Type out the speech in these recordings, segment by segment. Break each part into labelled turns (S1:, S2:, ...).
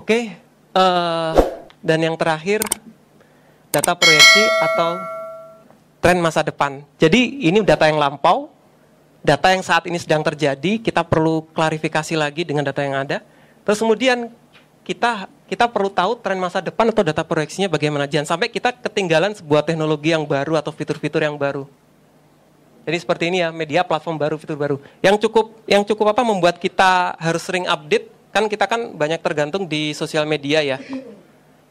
S1: Oke, uh, dan yang terakhir data proyeksi atau tren masa depan. Jadi ini data yang lampau, data yang saat ini sedang terjadi, kita perlu klarifikasi lagi dengan data yang ada. Terus kemudian kita kita perlu tahu tren masa depan atau data proyeksinya bagaimana. Jangan sampai kita ketinggalan sebuah teknologi yang baru atau fitur-fitur yang baru. Jadi seperti ini ya, media platform baru, fitur baru. Yang cukup yang cukup apa membuat kita harus sering update? Kan kita kan banyak tergantung di sosial media ya.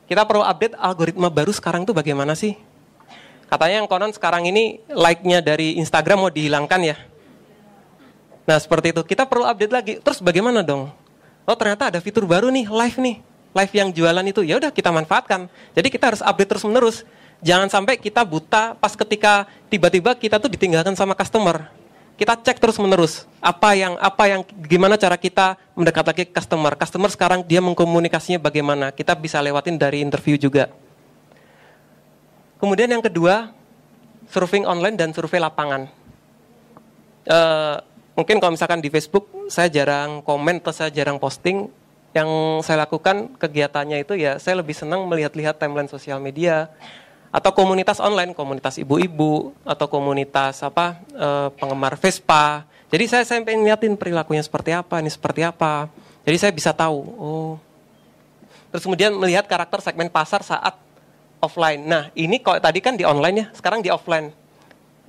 S1: Kita perlu update algoritma baru sekarang itu bagaimana sih? Katanya yang konon sekarang ini like-nya dari Instagram mau dihilangkan ya. Nah seperti itu, kita perlu update lagi. Terus bagaimana dong? Oh ternyata ada fitur baru nih, live nih. Live yang jualan itu, ya udah kita manfaatkan. Jadi kita harus update terus menerus. Jangan sampai kita buta pas ketika tiba-tiba kita tuh ditinggalkan sama customer. Kita cek terus menerus apa yang apa yang gimana cara kita mendekat lagi ke customer. Customer sekarang dia mengkomunikasinya bagaimana. Kita bisa lewatin dari interview juga. Kemudian yang kedua, surfing online dan survei lapangan. Uh, mungkin kalau misalkan di Facebook saya jarang komen atau saya jarang posting. Yang saya lakukan kegiatannya itu ya saya lebih senang melihat-lihat timeline sosial media atau komunitas online, komunitas ibu-ibu atau komunitas apa uh, penggemar Vespa. Jadi saya saya pengen perilakunya seperti apa, ini seperti apa. Jadi saya bisa tahu. Oh. Terus kemudian melihat karakter segmen pasar saat offline. Nah, ini kok tadi kan di online ya, sekarang di offline.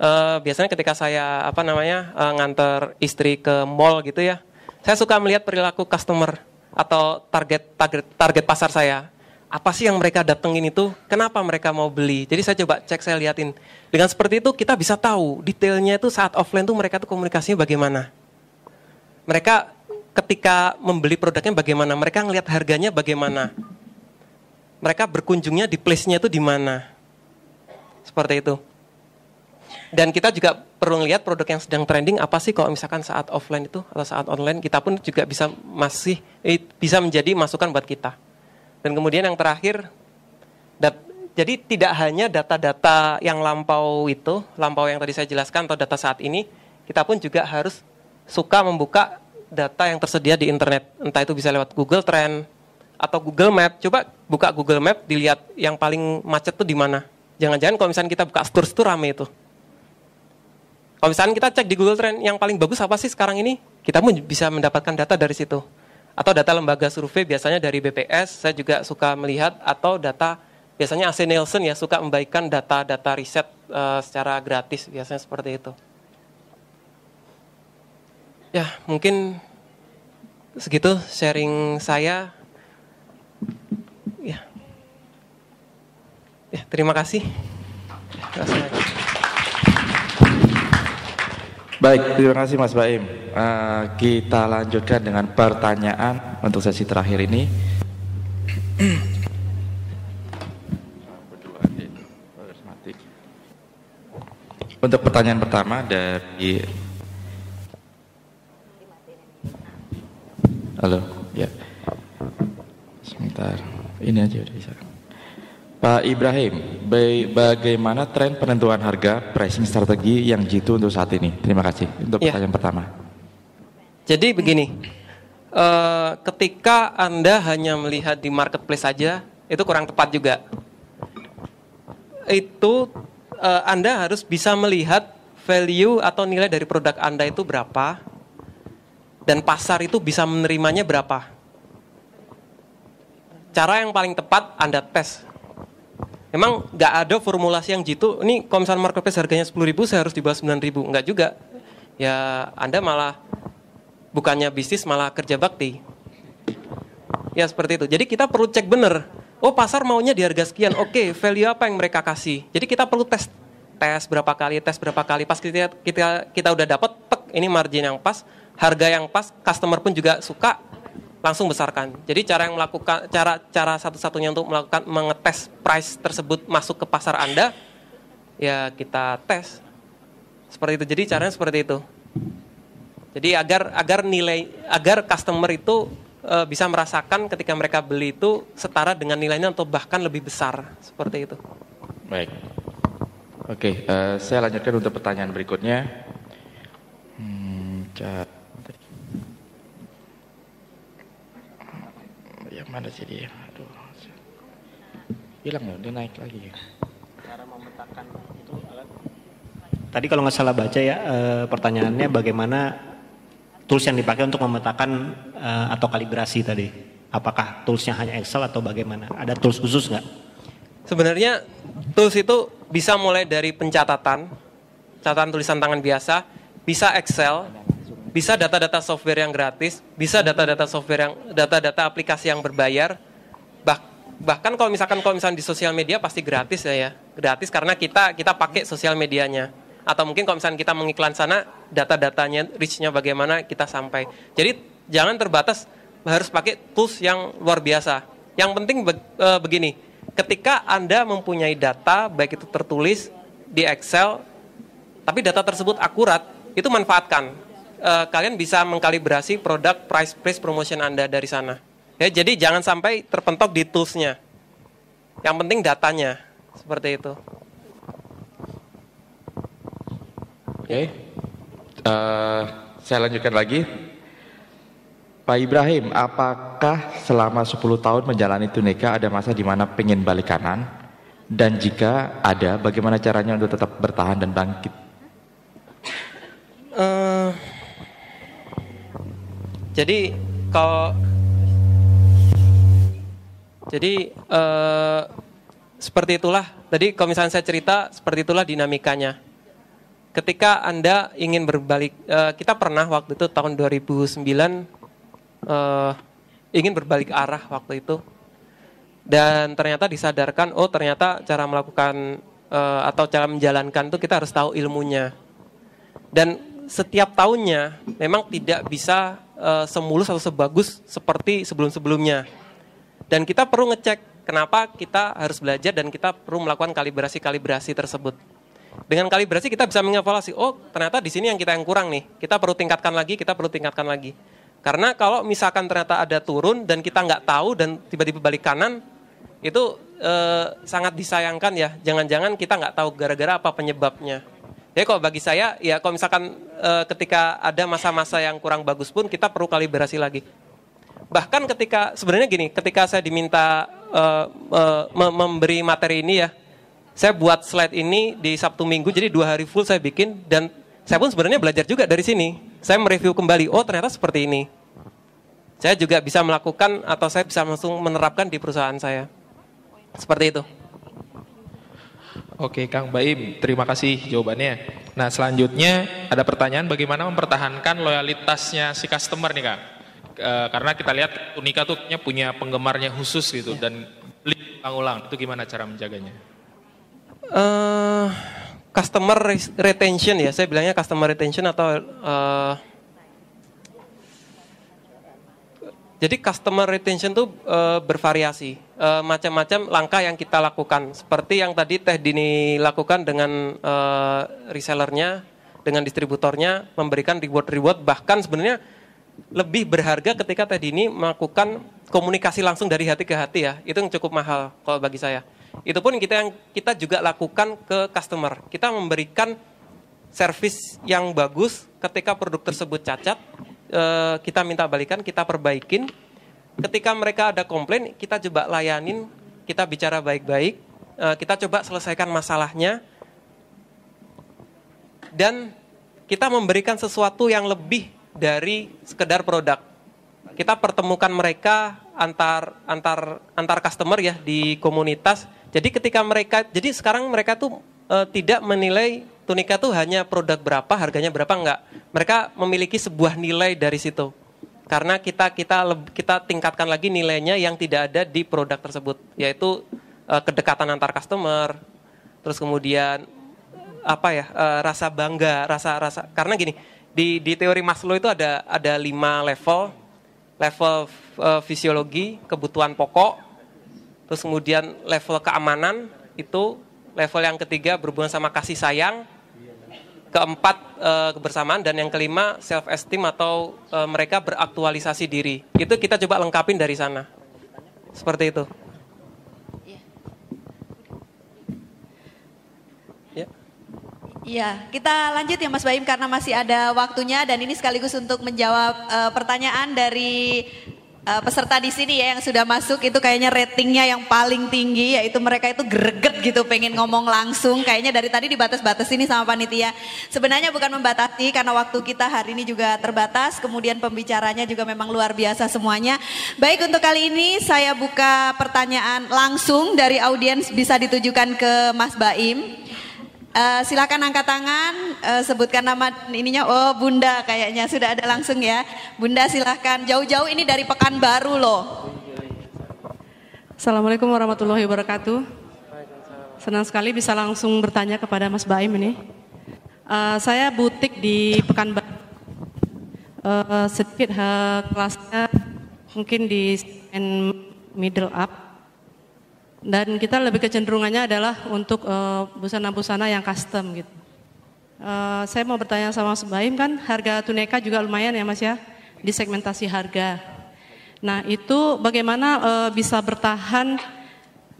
S1: Uh, biasanya ketika saya apa namanya uh, nganter istri ke mall gitu ya, saya suka melihat perilaku customer atau target target target pasar saya. Apa sih yang mereka datengin itu? Kenapa mereka mau beli? Jadi saya coba cek, saya liatin. Dengan seperti itu kita bisa tahu detailnya itu saat offline tuh mereka tuh komunikasinya bagaimana. Mereka ketika membeli produknya bagaimana, mereka ngelihat harganya bagaimana mereka berkunjungnya di place-nya itu di mana. Seperti itu. Dan kita juga perlu lihat produk yang sedang trending apa sih kalau misalkan saat offline itu atau saat online kita pun juga bisa masih eh, bisa menjadi masukan buat kita. Dan kemudian yang terakhir dat, jadi tidak hanya data-data yang lampau itu, lampau yang tadi saya jelaskan atau data saat ini, kita pun juga harus suka membuka data yang tersedia di internet. Entah itu bisa lewat Google Trend, atau Google Map, coba buka Google Map, dilihat yang paling macet tuh di mana. Jangan-jangan kalau misalnya kita buka stores itu rame itu. Kalau misalnya kita cek di Google Trend, yang paling bagus apa sih sekarang ini? Kita pun bisa mendapatkan data dari situ. Atau data lembaga survei biasanya dari BPS, saya juga suka melihat, atau data biasanya AC Nielsen ya suka membagikan data-data riset uh, secara gratis, biasanya seperti itu. Ya, mungkin segitu sharing saya. Ya. Ya, terima kasih.
S2: Baik, terima kasih Mas Baim. Uh, kita lanjutkan dengan pertanyaan untuk sesi terakhir ini. Untuk pertanyaan pertama dari Halo, ya. Sebentar. Ini aja udah bisa. Pak Ibrahim, bagaimana tren penentuan harga pricing strategi yang jitu untuk saat ini? Terima kasih untuk ya. pertanyaan pertama.
S1: Jadi begini, uh, ketika Anda hanya melihat di marketplace saja, itu kurang tepat juga. Itu uh, Anda harus bisa melihat value atau nilai dari produk Anda itu berapa, dan pasar itu bisa menerimanya berapa cara yang paling tepat Anda tes. Memang nggak ada formulasi yang jitu, ini misalnya marketplace harganya 10 ribu, saya harus di bawah 9 ribu. Nggak juga. Ya Anda malah bukannya bisnis, malah kerja bakti. Ya seperti itu. Jadi kita perlu cek bener. Oh pasar maunya di harga sekian, oke okay, value apa yang mereka kasih. Jadi kita perlu tes tes berapa kali, tes berapa kali. Pas kita kita kita udah dapat, ini margin yang pas, harga yang pas, customer pun juga suka, langsung besarkan. Jadi cara yang melakukan cara cara satu-satunya untuk melakukan mengetes price tersebut masuk ke pasar Anda ya kita tes. Seperti itu. Jadi caranya seperti itu. Jadi agar agar nilai agar customer itu e, bisa merasakan ketika mereka beli itu setara dengan nilainya atau bahkan lebih besar seperti itu.
S2: Baik. Oke, uh, saya lanjutkan untuk pertanyaan berikutnya. Hmm, Mana sih dia? Aduh. Hilang ya, dia naik lagi ya.
S3: Cara memetakan itu alat. Tadi kalau nggak salah baca ya e, pertanyaannya bagaimana tools yang dipakai untuk memetakan e, atau kalibrasi tadi. Apakah toolsnya hanya Excel atau bagaimana? Ada tools khusus nggak?
S1: Sebenarnya tools itu bisa mulai dari pencatatan, catatan tulisan tangan biasa, bisa Excel, bisa data-data software yang gratis, bisa data-data software yang data-data aplikasi yang berbayar. Bah, bahkan kalau misalkan kalau misalkan di sosial media pasti gratis ya ya, gratis karena kita kita pakai sosial medianya. Atau mungkin kalau misalkan kita mengiklan sana, data-datanya, reach-nya bagaimana kita sampai. Jadi jangan terbatas harus pakai tools yang luar biasa. Yang penting e, begini, ketika Anda mempunyai data, baik itu tertulis di Excel, tapi data tersebut akurat, itu manfaatkan. E, kalian bisa mengkalibrasi produk price price promotion Anda dari sana. Ya, jadi jangan sampai terpentok di toolsnya. Yang penting datanya, seperti itu.
S2: Oke, okay. uh, eh, saya lanjutkan lagi. Pak Ibrahim, apakah selama 10 tahun menjalani tuneka ada masa di mana pengen balik kanan? Dan jika ada, bagaimana caranya untuk tetap bertahan dan bangkit? Uh,
S1: jadi kalau jadi uh, seperti itulah. Tadi kalau misalnya saya cerita seperti itulah dinamikanya. Ketika anda ingin berbalik, uh, kita pernah waktu itu tahun 2009 uh, ingin berbalik arah waktu itu dan ternyata disadarkan oh ternyata cara melakukan uh, atau cara menjalankan itu kita harus tahu ilmunya dan setiap tahunnya memang tidak bisa uh, semulus atau sebagus seperti sebelum-sebelumnya dan kita perlu ngecek kenapa kita harus belajar dan kita perlu melakukan kalibrasi-kalibrasi tersebut dengan kalibrasi kita bisa mengevaluasi oh ternyata di sini yang kita yang kurang nih kita perlu tingkatkan lagi kita perlu tingkatkan lagi karena kalau misalkan ternyata ada turun dan kita nggak tahu dan tiba-tiba balik kanan, itu eh, sangat disayangkan ya. Jangan-jangan kita nggak tahu gara-gara apa penyebabnya. Jadi kalau bagi saya, ya kalau misalkan eh, ketika ada masa-masa yang kurang bagus pun kita perlu kalibrasi lagi. Bahkan ketika sebenarnya gini, ketika saya diminta eh, eh, memberi materi ini ya, saya buat slide ini di Sabtu Minggu, jadi dua hari full saya bikin dan saya pun sebenarnya belajar juga dari sini saya mereview kembali, oh ternyata seperti ini. Saya juga bisa melakukan atau saya bisa langsung menerapkan di perusahaan saya. Seperti itu.
S4: Oke, Kang Baim, terima kasih jawabannya. Nah, selanjutnya ada pertanyaan bagaimana mempertahankan loyalitasnya si customer nih, Kang? E, karena kita lihat Unika tuh punya penggemarnya khusus gitu dan beli ulang-ulang. Itu gimana cara menjaganya?
S1: Uh, customer retention ya, saya bilangnya customer retention atau uh, jadi customer retention tuh uh, bervariasi, uh, macam-macam langkah yang kita lakukan. Seperti yang tadi Teh Dini lakukan dengan uh, resellernya, dengan distributornya, memberikan reward-reward, bahkan sebenarnya lebih berharga ketika Teh Dini melakukan komunikasi langsung dari hati ke hati ya. Itu yang cukup mahal kalau bagi saya. Itu pun kita yang kita juga lakukan ke customer. Kita memberikan service yang bagus ketika produk tersebut cacat, eh, kita minta balikan, kita perbaikin. Ketika mereka ada komplain, kita coba layanin, kita bicara baik-baik, eh, kita coba selesaikan masalahnya, dan kita memberikan sesuatu yang lebih dari sekedar produk. Kita pertemukan mereka antar antar antar customer ya di komunitas jadi ketika mereka, jadi sekarang mereka tuh e, tidak menilai tunika tuh hanya produk berapa, harganya berapa enggak. Mereka memiliki sebuah nilai dari situ. Karena kita kita kita tingkatkan lagi nilainya yang tidak ada di produk tersebut, yaitu e, kedekatan antar customer, terus kemudian apa ya e, rasa bangga, rasa rasa karena gini di di teori Maslow itu ada ada lima level, level e, fisiologi, kebutuhan pokok, Terus kemudian level keamanan itu level yang ketiga berhubungan sama kasih sayang. Keempat e, kebersamaan dan yang kelima self esteem atau e, mereka beraktualisasi diri. Itu kita coba lengkapin dari sana. Seperti itu.
S5: Ya. Iya, kita lanjut ya Mas Baim karena masih ada waktunya dan ini sekaligus untuk menjawab uh, pertanyaan dari eh, peserta di sini ya yang sudah masuk itu kayaknya ratingnya yang paling tinggi yaitu mereka itu greget gitu pengen ngomong langsung kayaknya dari tadi dibatas-batas ini sama panitia. Sebenarnya bukan membatasi karena waktu kita hari ini juga terbatas, kemudian pembicaranya juga memang luar biasa semuanya. Baik untuk kali ini saya buka pertanyaan langsung dari audiens bisa ditujukan ke Mas Baim. Uh, silakan angkat tangan, uh, sebutkan nama ininya. Oh, Bunda kayaknya sudah ada langsung ya. Bunda silakan. Jauh-jauh ini dari Pekanbaru loh.
S6: Assalamualaikum warahmatullahi wabarakatuh. Senang sekali bisa langsung bertanya kepada Mas Baim ini. Uh, saya butik di Pekanbaru. Uh, sedikit uh, kelasnya mungkin di middle up dan kita lebih kecenderungannya adalah untuk eh, busana-busana yang custom gitu. Uh, saya mau bertanya sama Mas Baim kan harga tuneka juga lumayan ya Mas ya di segmentasi harga. Nah itu bagaimana uh, bisa bertahan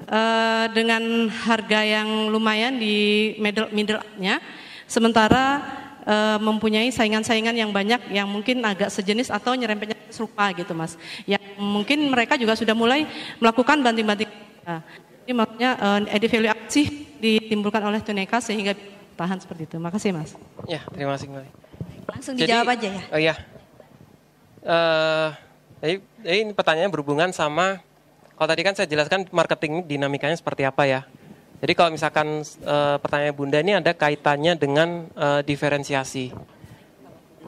S6: uh, dengan harga yang lumayan di middle middle-nya, sementara uh, mempunyai saingan-saingan yang banyak yang mungkin agak sejenis atau nyerempetnya serupa gitu Mas. Yang mungkin mereka juga sudah mulai melakukan banting-banting Nah, ini maksudnya uh, added value sih ditimbulkan oleh Tuneka sehingga tahan seperti itu. Makasih Mas.
S1: Ya, terima kasih kembali.
S5: Langsung Jadi, dijawab aja ya.
S1: Oh iya. Uh, jadi, jadi ini pertanyaannya berhubungan sama kalau tadi kan saya jelaskan marketing dinamikanya seperti apa ya. Jadi kalau misalkan uh, pertanyaan Bunda ini ada kaitannya dengan uh, diferensiasi.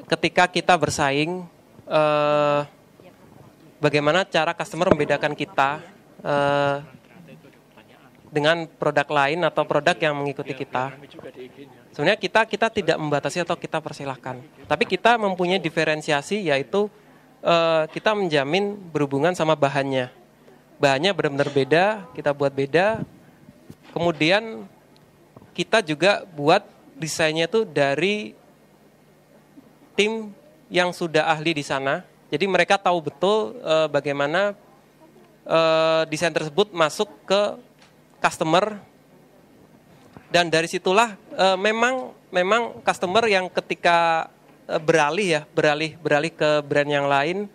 S1: Ketika kita bersaing, uh, bagaimana cara customer membedakan kita uh, dengan produk lain atau produk yang mengikuti kita. Sebenarnya kita kita tidak membatasi atau kita persilahkan, tapi kita mempunyai diferensiasi yaitu uh, kita menjamin berhubungan sama bahannya. Bahannya benar-benar beda, kita buat beda. Kemudian kita juga buat desainnya itu dari tim yang sudah ahli di sana. Jadi mereka tahu betul uh, bagaimana uh, desain tersebut masuk ke customer. Dan dari situlah uh, memang memang customer yang ketika uh, beralih ya beralih beralih ke brand yang lain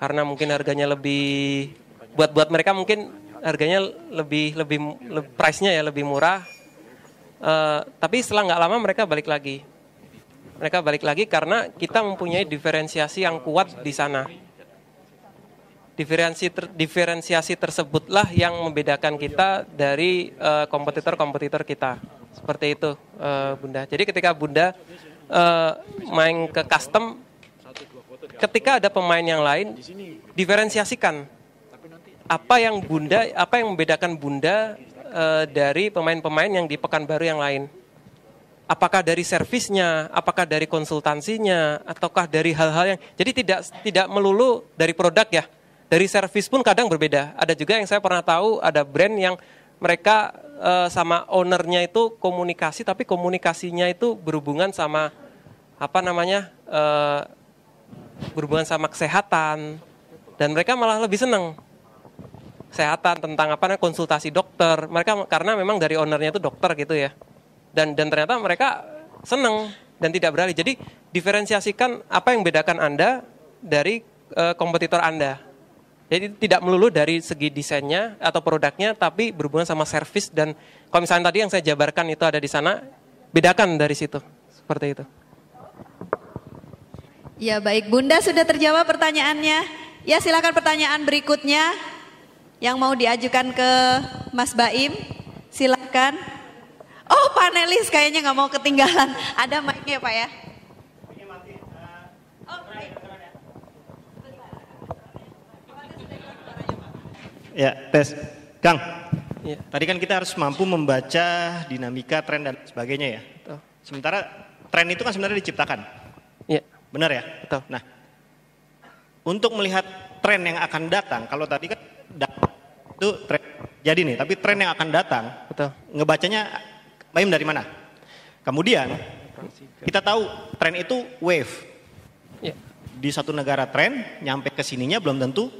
S1: karena mungkin harganya lebih buat buat mereka mungkin harganya lebih lebih, lebih price-nya ya lebih murah. Uh, tapi setelah nggak lama mereka balik lagi. Mereka balik lagi karena kita mempunyai diferensiasi yang kuat di sana diferensi ter, diferensiasi tersebutlah yang membedakan kita dari uh, kompetitor-kompetitor kita. Seperti itu, uh, Bunda. Jadi ketika Bunda uh, main ke custom, ketika ada pemain yang lain, diferensiasikan apa yang Bunda, apa yang membedakan Bunda uh, dari pemain-pemain yang di Pekanbaru yang lain. Apakah dari servisnya, apakah dari konsultansinya, ataukah dari hal-hal yang jadi tidak tidak melulu dari produk ya, dari servis pun kadang berbeda. Ada juga yang saya pernah tahu ada brand yang mereka uh, sama ownernya itu komunikasi, tapi komunikasinya itu berhubungan sama apa namanya uh, berhubungan sama kesehatan. Dan mereka malah lebih senang kesehatan tentang apa namanya konsultasi dokter. Mereka karena memang dari ownernya itu dokter gitu ya. Dan dan ternyata mereka senang dan tidak beralih. Jadi diferensiasikan apa yang bedakan anda dari uh, kompetitor anda jadi tidak melulu dari segi desainnya atau produknya, tapi berhubungan sama servis dan kalau misalnya tadi yang saya jabarkan itu ada di sana, bedakan dari situ. Seperti itu.
S5: Ya baik, Bunda sudah terjawab pertanyaannya. Ya silakan pertanyaan berikutnya yang mau diajukan ke Mas Baim. Silakan. Oh panelis kayaknya nggak mau ketinggalan. Ada mic-nya Pak ya?
S3: Ya, tes. Kang, ya. tadi kan kita harus mampu membaca dinamika, tren dan sebagainya ya. Betul. Sementara tren itu kan sebenarnya diciptakan.
S1: Iya.
S3: Benar ya?
S1: Betul.
S3: Nah, untuk melihat tren yang akan datang, kalau tadi kan itu tren jadi nih, tapi tren yang akan datang,
S1: Betul.
S3: ngebacanya Baim dari mana? Kemudian kita tahu tren itu wave. Ya. Di satu negara tren, nyampe ke sininya belum tentu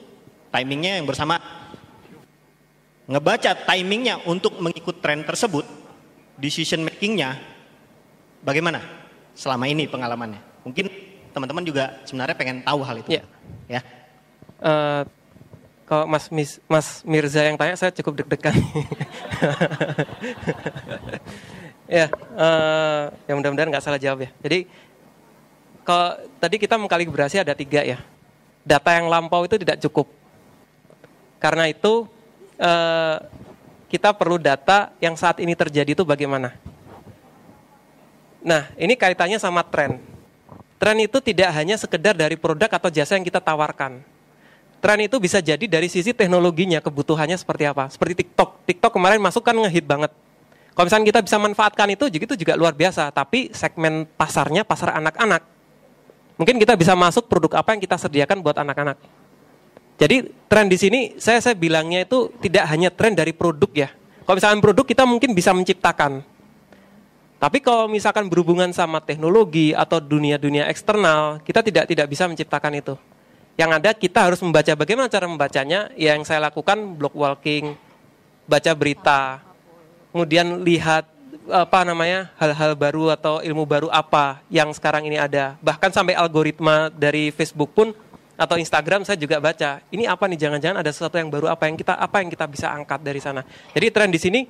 S3: timingnya yang bersama ngebaca timingnya untuk mengikut tren tersebut, decision makingnya bagaimana selama ini pengalamannya? Mungkin teman-teman juga sebenarnya pengen tahu hal itu.
S1: Ya.
S3: ya.
S1: Uh, kalau Mas Mis, Mas Mirza yang tanya saya cukup deg-degan. ya, uh, ya mudah-mudahan nggak salah jawab ya. Jadi kalau tadi kita mengkalibrasi ada tiga ya. Data yang lampau itu tidak cukup. Karena itu uh, kita perlu data yang saat ini terjadi itu bagaimana. Nah, ini kaitannya sama tren. Tren itu tidak hanya sekedar dari produk atau jasa yang kita tawarkan. Tren itu bisa jadi dari sisi teknologinya, kebutuhannya seperti apa. Seperti TikTok. TikTok kemarin masuk kan ngehit banget. Kalau misalnya kita bisa manfaatkan itu, itu juga luar biasa. Tapi segmen pasarnya pasar anak-anak. Mungkin kita bisa masuk produk apa yang kita sediakan buat anak-anak. Jadi tren di sini saya saya bilangnya itu tidak hanya tren dari produk ya. Kalau misalkan produk kita mungkin bisa menciptakan. Tapi kalau misalkan berhubungan sama teknologi atau dunia-dunia eksternal, kita tidak tidak bisa menciptakan itu. Yang ada kita harus membaca bagaimana cara membacanya. Yang saya lakukan blog walking, baca berita, kemudian lihat apa namanya hal-hal baru atau ilmu baru apa yang sekarang ini ada. Bahkan sampai algoritma dari Facebook pun atau Instagram saya juga baca. Ini apa nih jangan-jangan ada sesuatu yang baru apa yang kita apa yang kita bisa angkat dari sana. Jadi tren di sini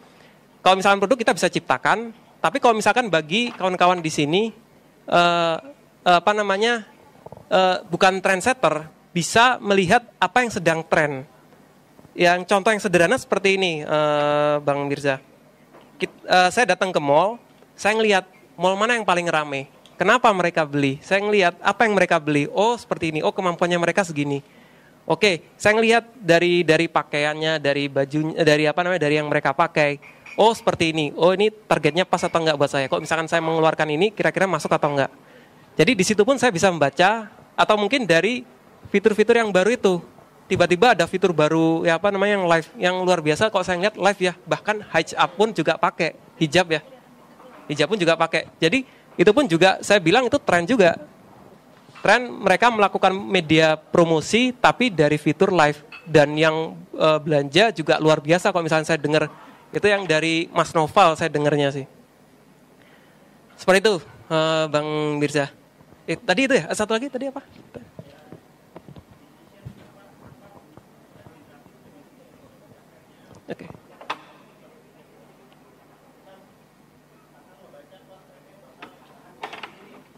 S1: kalau misalkan produk kita bisa ciptakan, tapi kalau misalkan bagi kawan-kawan di sini uh, apa namanya uh, bukan trendsetter bisa melihat apa yang sedang tren. Yang contoh yang sederhana seperti ini, uh, Bang Mirza. Kita, uh, saya datang ke mall, saya ngelihat mall mana yang paling ramai. Kenapa mereka beli? Saya ngelihat apa yang mereka beli. Oh seperti ini. Oh kemampuannya mereka segini. Oke, saya ngelihat dari dari pakaiannya, dari bajunya, dari apa namanya, dari yang mereka pakai. Oh seperti ini. Oh ini targetnya pas atau enggak buat saya. Kok misalkan saya mengeluarkan ini, kira-kira masuk atau enggak? Jadi di situ pun saya bisa membaca atau mungkin dari fitur-fitur yang baru itu tiba-tiba ada fitur baru ya apa namanya yang live yang luar biasa kalau saya lihat live ya bahkan hijab pun juga pakai hijab ya hijab pun juga pakai jadi itu pun juga saya bilang itu tren juga. Tren mereka melakukan media promosi tapi dari fitur live. Dan yang e, belanja juga luar biasa kalau misalnya saya dengar itu yang dari Mas Noval saya dengarnya sih. Seperti itu e, Bang Mirza. Eh, tadi itu ya? Satu lagi? Tadi apa. Okay.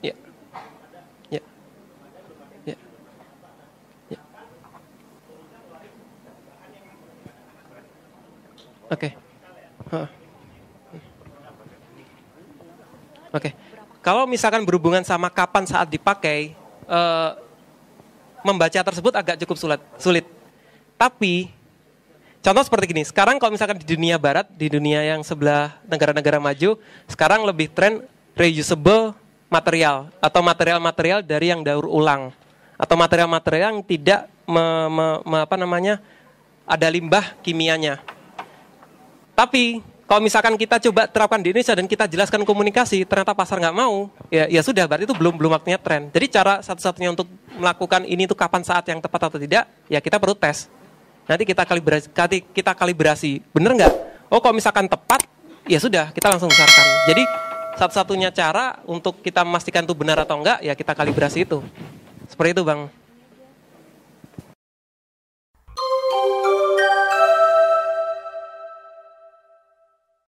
S1: Ya. Ya. Ya. Ya. Oke. Okay. Huh. Oke. Okay. Kalau misalkan berhubungan sama kapan saat dipakai, uh, membaca tersebut agak cukup sulit. Sulit. Tapi Contoh seperti gini, sekarang kalau misalkan di dunia barat, di dunia yang sebelah negara-negara maju, sekarang lebih tren reusable material atau material-material dari yang daur ulang atau material-material yang tidak me, me, me, apa namanya ada limbah kimianya. Tapi kalau misalkan kita coba terapkan di Indonesia dan kita jelaskan komunikasi, ternyata pasar nggak mau, ya ya sudah berarti itu belum belum waktunya tren. Jadi cara satu-satunya untuk melakukan ini itu kapan saat yang tepat atau tidak, ya kita perlu tes. Nanti kita kalibrasi, kita kalibrasi, bener nggak? Oh kalau misalkan tepat, ya sudah kita langsung besarkan. Jadi satu-satunya cara untuk kita memastikan itu benar atau enggak, ya kita kalibrasi itu. Seperti itu bang.